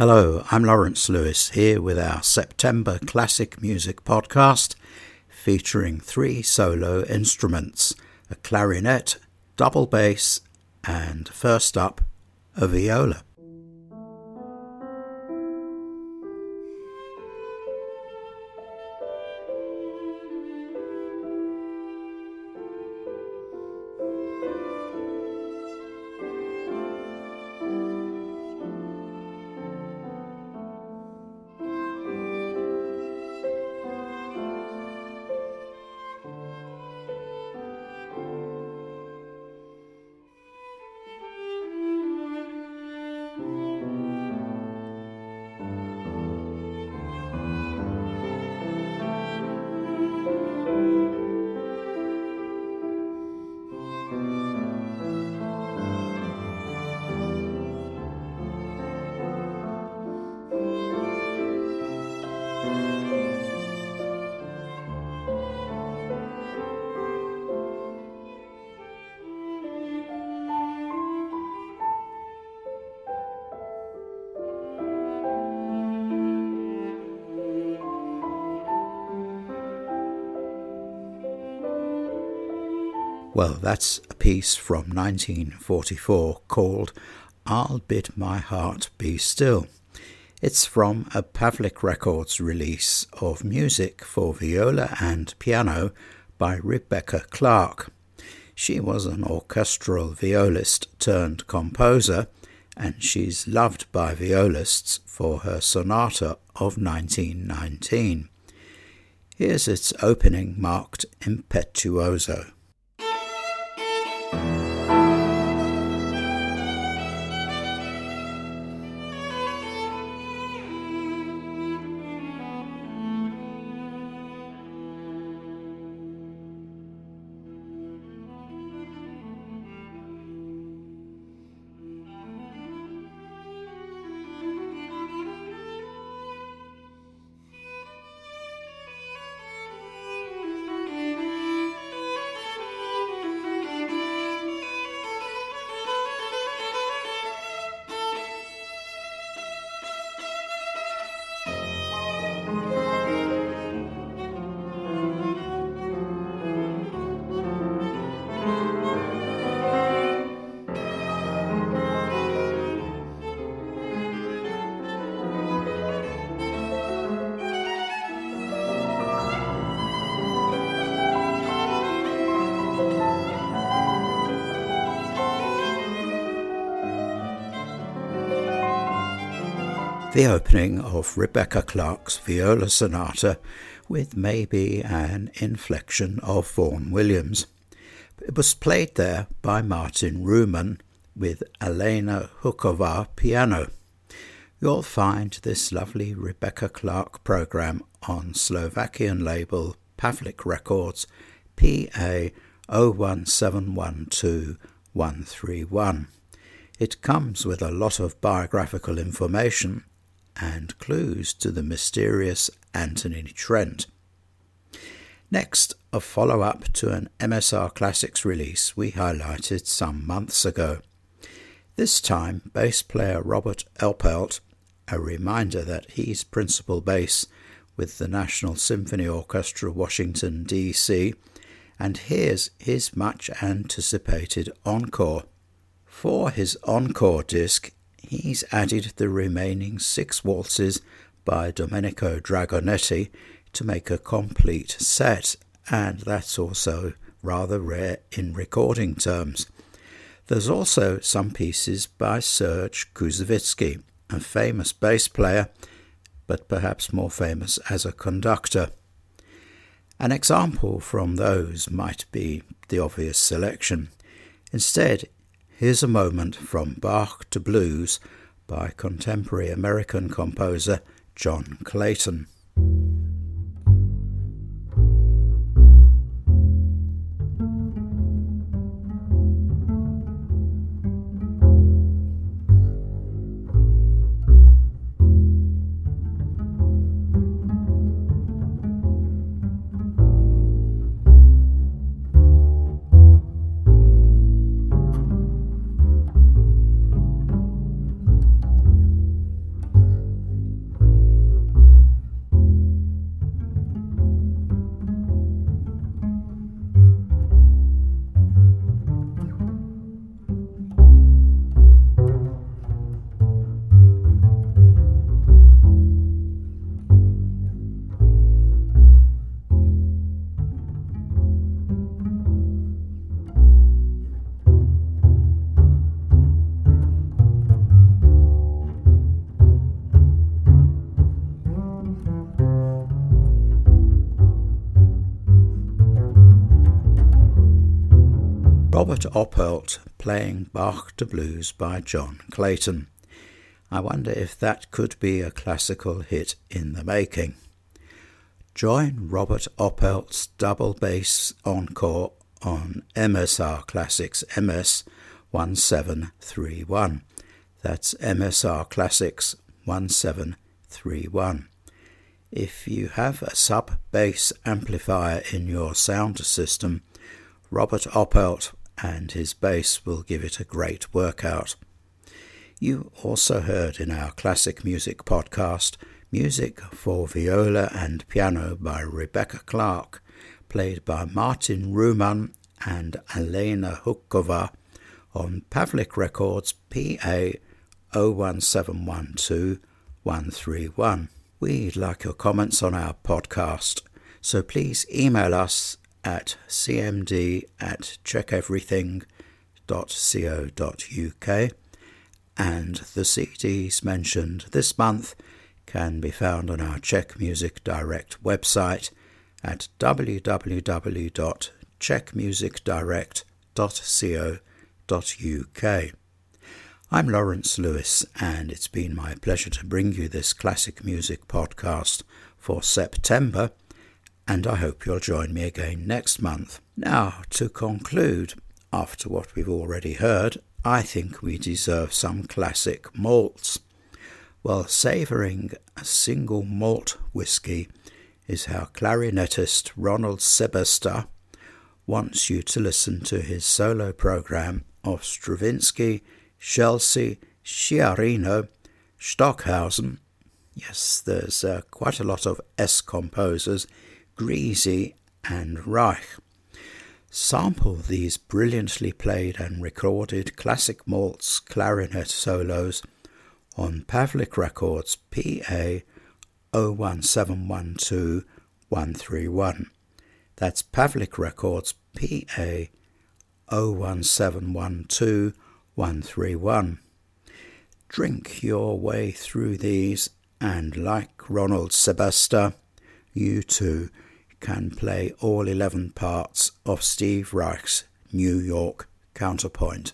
Hello, I'm Lawrence Lewis here with our September Classic Music Podcast featuring three solo instruments a clarinet, double bass, and first up, a viola. Well, that's a piece from 1944 called I'll Bid My Heart Be Still. It's from a Pavlik Records release of music for viola and piano by Rebecca Clarke. She was an orchestral violist turned composer, and she's loved by violists for her sonata of 1919. Here's its opening marked Impetuoso. The opening of Rebecca Clarke's viola sonata with maybe an inflection of Vaughan Williams. It was played there by Martin Ruman with Elena Hukova piano. You'll find this lovely Rebecca Clarke program on Slovakian label Pavlik Records PA 01712 It comes with a lot of biographical information and clues to the mysterious Anthony Trent. Next, a follow up to an MSR Classics release we highlighted some months ago. This time, bass player Robert Oppelt, a reminder that he's principal bass with the National Symphony Orchestra, Washington, D.C., and here's his much anticipated encore. For his encore disc, he's added the remaining six waltzes by Domenico Dragonetti to make a complete set, and that's also rather rare in recording terms. There's also some pieces by Serge Koussevitzky, a famous bass player, but perhaps more famous as a conductor. An example from those might be the obvious selection. Instead, Here's a moment from Bach to Blues by contemporary American composer John Clayton. Robert Oppelt playing Bach to Blues by John Clayton. I wonder if that could be a classical hit in the making. Join Robert Oppelt's double bass encore on MSR Classics MS 1731. That's MSR Classics 1731. If you have a sub bass amplifier in your sound system, Robert Oppelt and his bass will give it a great workout. You also heard in our classic music podcast music for viola and piano by Rebecca Clarke, played by Martin Ruman and Elena Hukova on Pavlik Records PA 01712 We'd like your comments on our podcast, so please email us at cmd at czecheverything.co.uk and the CDs mentioned this month can be found on our Czech Music Direct website at www.czechmusicdirect.co.uk. I'm Lawrence Lewis, and it's been my pleasure to bring you this classic music podcast for September, and I hope you'll join me again next month. Now, to conclude, after what we've already heard, I think we deserve some classic malts. Well, savouring a single malt whisky is how clarinetist Ronald Sebesta wants you to listen to his solo program of Stravinsky Scelsi, Sciarrino, Stockhausen. Yes, there's uh, quite a lot of S composers, Grisi and Reich. Sample these brilliantly played and recorded classic malts clarinet solos on Pavlik Records PA 01712 That's Pavlik Records PA 01712 131. Drink your way through these, and like Ronald Sebesta, you too can play all 11 parts of Steve Reich's New York counterpoint.